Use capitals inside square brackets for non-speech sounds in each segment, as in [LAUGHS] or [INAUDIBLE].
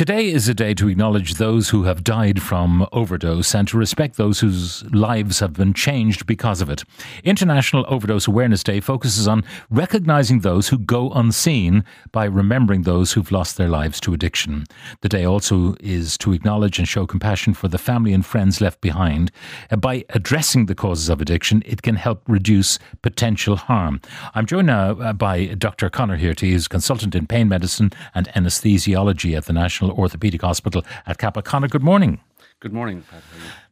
Today is a day to acknowledge those who have died from overdose and to respect those whose lives have been changed because of it. International Overdose Awareness Day focuses on recognizing those who go unseen by remembering those who've lost their lives to addiction. The day also is to acknowledge and show compassion for the family and friends left behind. By addressing the causes of addiction, it can help reduce potential harm. I'm joined now uh, by Dr. Conor Hearty, who's consultant in pain medicine and anesthesiology at the National Orthopaedic Hospital at Cappagh. Conor, good morning. Good morning, Pat.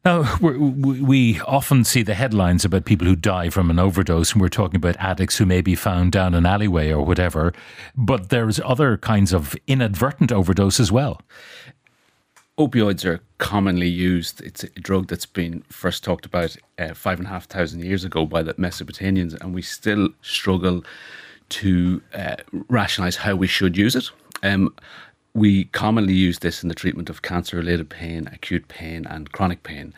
How are you? Now, we often see the headlines about people who die from an overdose, and we're talking about addicts who may be found down an alleyway or whatever. But there's other kinds of inadvertent overdose as well. Opioids are commonly used. It's a drug that's been first talked about uh, five and a half thousand years ago by the Mesopotamians, and we still struggle to uh, rationalize how we should use it. Um, we commonly use this in the treatment of cancer related pain, acute pain, and chronic pain.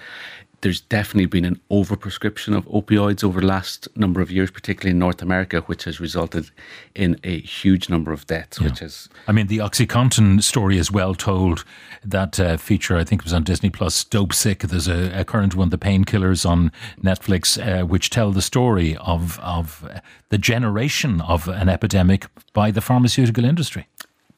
There's definitely been an overprescription of opioids over the last number of years, particularly in North America, which has resulted in a huge number of deaths, which has I mean, the OxyContin story is well told. That uh, feature, I think, was on Disney Plus. Dopesick. There's a, a current one, The Painkillers, on Netflix, uh, which tell the story of of uh, the generation of an epidemic by the pharmaceutical industry.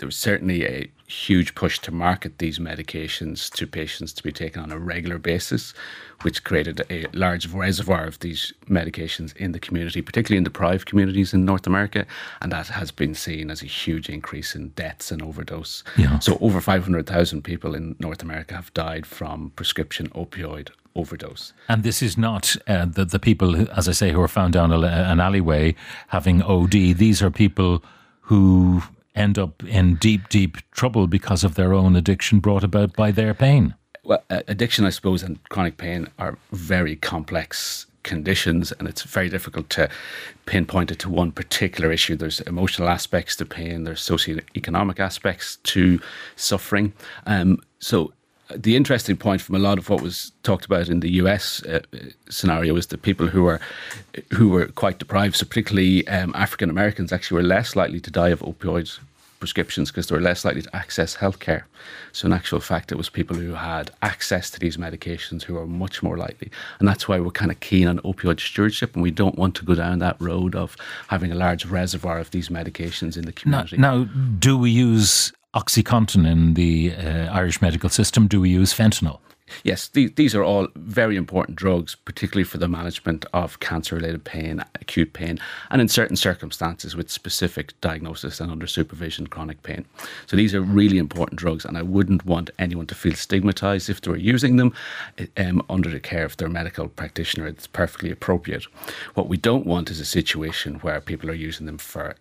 There was certainly a huge push to market these medications to patients to be taken on a regular basis, which created a large reservoir of these medications in the community, particularly in deprived communities in North America. And that has been seen as a huge increase in deaths and overdose. Yeah. So, over 500,000 people in North America have died from prescription opioid overdose. And this is not uh, the the people, who, as I say, who are found down a, an alleyway having OD. These are people who end up in deep, deep trouble because of their own addiction brought about by their pain. well, addiction, I suppose, and chronic pain are very complex conditions, and it's very difficult to pinpoint it to one particular issue. There's emotional aspects to pain, there's socioeconomic aspects to suffering. Um, so, uh, the interesting point from a lot of what was talked about in the US uh, uh, scenario is that people who were who were quite deprived, so particularly um, African Americans, actually were less likely to die of opioid prescriptions because they were less likely to access healthcare. So, in actual fact, it was people who had access to these medications who are much more likely. And that's why we're kind of keen on opioid stewardship, and we don't want to go down that road of having a large reservoir of these medications in the Now, community. now do we use OxyContin in the uh, Irish medical system? Do we use fentanyl? Yes, these, these are all very important drugs, particularly for the management of cancer related pain, acute pain, and in certain circumstances with specific diagnosis and under supervision, chronic pain. So these are really important drugs, and I wouldn't want anyone to feel stigmatized if they were using them um, under the care of their medical practitioner. It's perfectly appropriate. What we don't want is a situation where people are using them for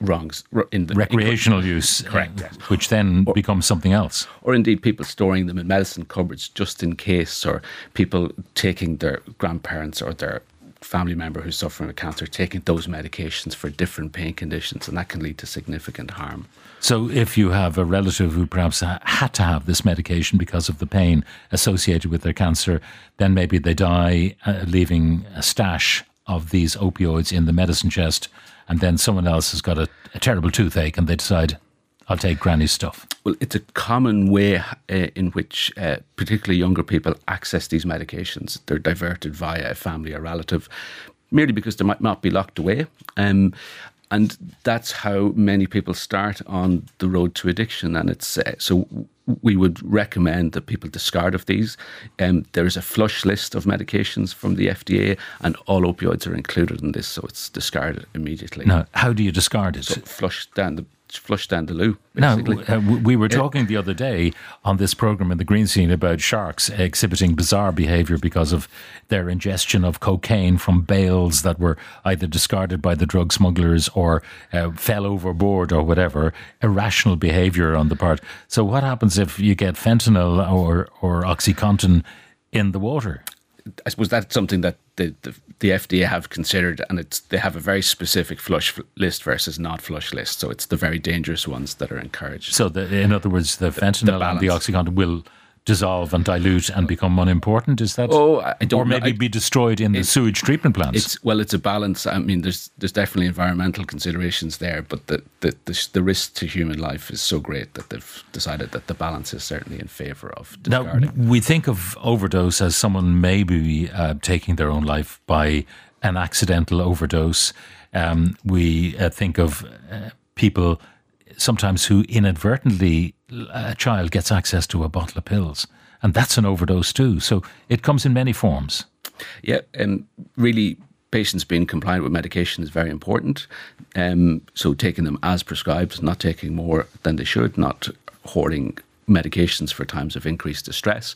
wrongs in the Recreational use, uh, Correct, yes. which then becomes something else. or indeed people storing them in medicine cupboards just in case, or people taking their grandparents or their family member who's suffering with cancer, taking those medications for different pain conditions, and that can lead to significant harm. So, if you have a relative who perhaps had to have this medication because of the pain associated with their cancer, then maybe they die, uh, leaving a stash of these opioids in the medicine chest, and then someone else has got a, a terrible toothache and they decide, I'll take Granny's stuff. Well, it's a common way uh, in which uh, particularly younger people access these medications. They're diverted via a family or relative, merely because they might not be locked away. Um, and that's how many people start on the road to addiction. And it's uh, so we would recommend that people discard of these. Um, there is a flush list of medications from the FDA, and all opioids are included in this, so it's discarded immediately. Now, how do you discard it? So flush down the flush down the loo. Now, uh, we were talking the other day on this program in the Green Scene about sharks exhibiting bizarre behavior because of their ingestion of cocaine from bales that were either discarded by the drug smugglers or uh, fell overboard or whatever. Irrational behavior on the part. So, what happens if you get fentanyl or, or Oxycontin in the water? I suppose that's something that the, the, the FDA have considered, and it's they have a very specific flush list versus not flush list. So it's the very dangerous ones that are encouraged. So, the, in other words, the fentanyl and the. Oxycontin will dissolve and dilute and become unimportant? Is that? Oh, I don't or maybe. I- be destroyed in the sewage treatment plants. It's well, it's a balance. I mean, there's there's definitely environmental considerations there, but the the the, the risk to human life is so great that they've decided that the balance is certainly in favour of Now, we think of overdose as someone maybe uh, taking their own life by an accidental overdose. Um, we uh, think of uh, people sometimes who inadvertently, a child gets access to a bottle of pills, and that's an overdose too. So it comes in many forms. Yeah, um, really, patients being compliant with medication is very important. Um, so taking them as prescribed, not taking more than they should, not hoarding medications for times of increased distress.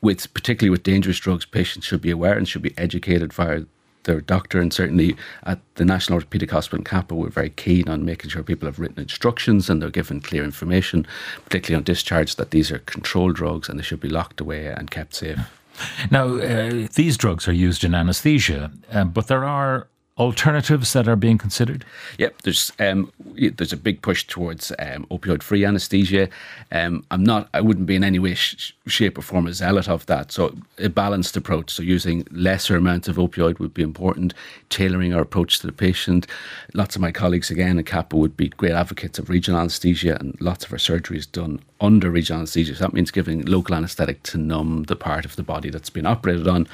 With particularly with dangerous drugs, patients should be aware and should be educated via their doctor. And certainly at the National Orthopaedic Hospital in Cappagh, we're very keen on making sure people have written instructions and they're given clear information, particularly on discharge, that these are controlled drugs and they should be locked away and kept safe. Now, uh, these drugs are used in anesthesia, um, but there are alternatives that are being considered. Yep, there's um, there's a big push towards um, opioid-free anesthesia. Um, I'm not, I wouldn't be in any way, sh- shape, or form a zealot of that. So a balanced approach. So using lesser amounts of opioid would be important. Tailoring our approach to the patient. Lots of my colleagues again at Cappagh would be great advocates of regional anesthesia, and lots of our surgery is done under regional anesthesia. So that means giving local anaesthetic to numb the part of the body that's been operated on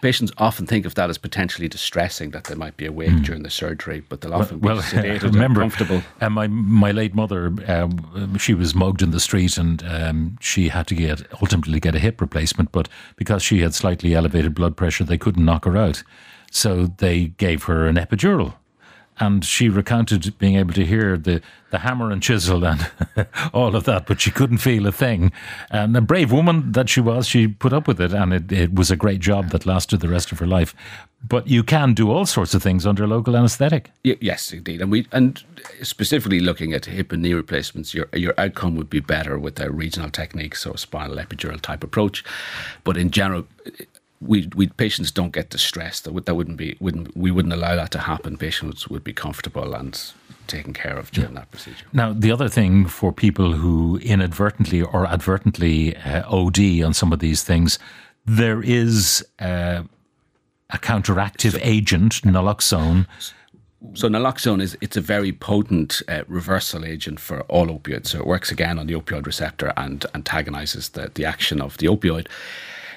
patients often think of that as potentially distressing that they might be awake during the surgery, but they'll often. Well, be [LAUGHS] sedated remember and comfortable. Uh, my my late mother, um, she was mugged in the street, and um, she had to get ultimately get a hip replacement. But because she had slightly elevated blood pressure, they couldn't knock her out, so they gave her an epidural. And she recounted being able to hear the, the hammer and chisel and [LAUGHS] all of that, but she couldn't feel a thing. And a brave woman that she was, she put up with it, and it, it was a great job that lasted the rest of her life. But you can do all sorts of things under local anaesthetic. Yes, indeed, and we and specifically looking at hip and knee replacements, your your outcome would be better with a regional technique, so a spinal epidural type approach. But in general, we we patients don't get distressed. That would that wouldn't be wouldn't we wouldn't allow that to happen. Patients would be comfortable and taken care of during that procedure. Now, the other thing for people who inadvertently or advertently uh, OD on some of these things, there is uh, a counteractive agent, naloxone. So naloxone is it's a very potent uh, reversal agent for all opioids. So it works again on the opioid receptor and antagonizes the, the action of the opioid.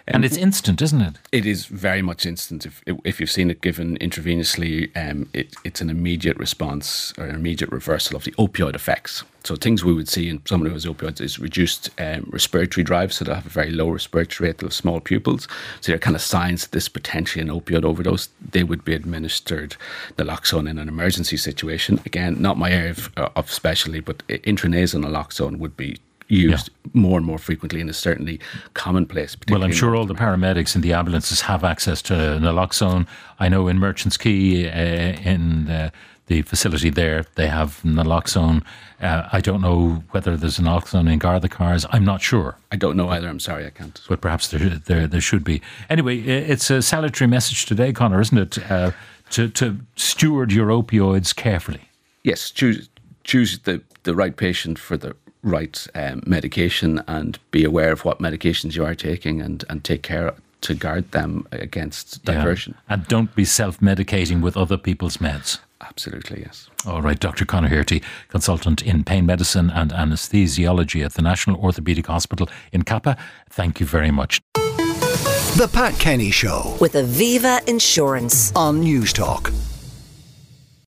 And it's instant, isn't it? It is very much instant. If if you've seen it given intravenously, um, it, it's an immediate response or an immediate reversal of the opioid effects. So things we would see in someone who has opioids is reduced um, respiratory drive, so they'll have a very low respiratory rate, they'll have small pupils. So they're kind of signs that this potentially an opioid overdose. They would be administered naloxone in an emergency situation. Again, not my area of, uh, of specialty, but intranasal naloxone would be used more and more frequently and is certainly commonplace. Well, I'm sure all the paramedics in the ambulances have access to naloxone. I know in Merchants Quay, uh, in uh, the facility there, they have naloxone. Uh, I don't know whether there's naloxone in Garda cars. I'm not sure. I don't know either. I'm sorry, I can't. but perhaps there, there there should be. Anyway, it's a salutary message today, Conor, isn't it? Uh, to to steward your opioids carefully. Yes, choose choose the the right patient for the right um, medication, and be aware of what medications you are taking, and and take care to guard them against Yeah. diversion. and don't be self medicating with other people's meds. Absolutely, yes. All right, Dr. Conor Hearty, consultant in pain medicine and anesthesiology at the National Orthopaedic Hospital in Cappagh. Thank you very much. The Pat Kenny Show with Aviva Insurance. on Newstalk.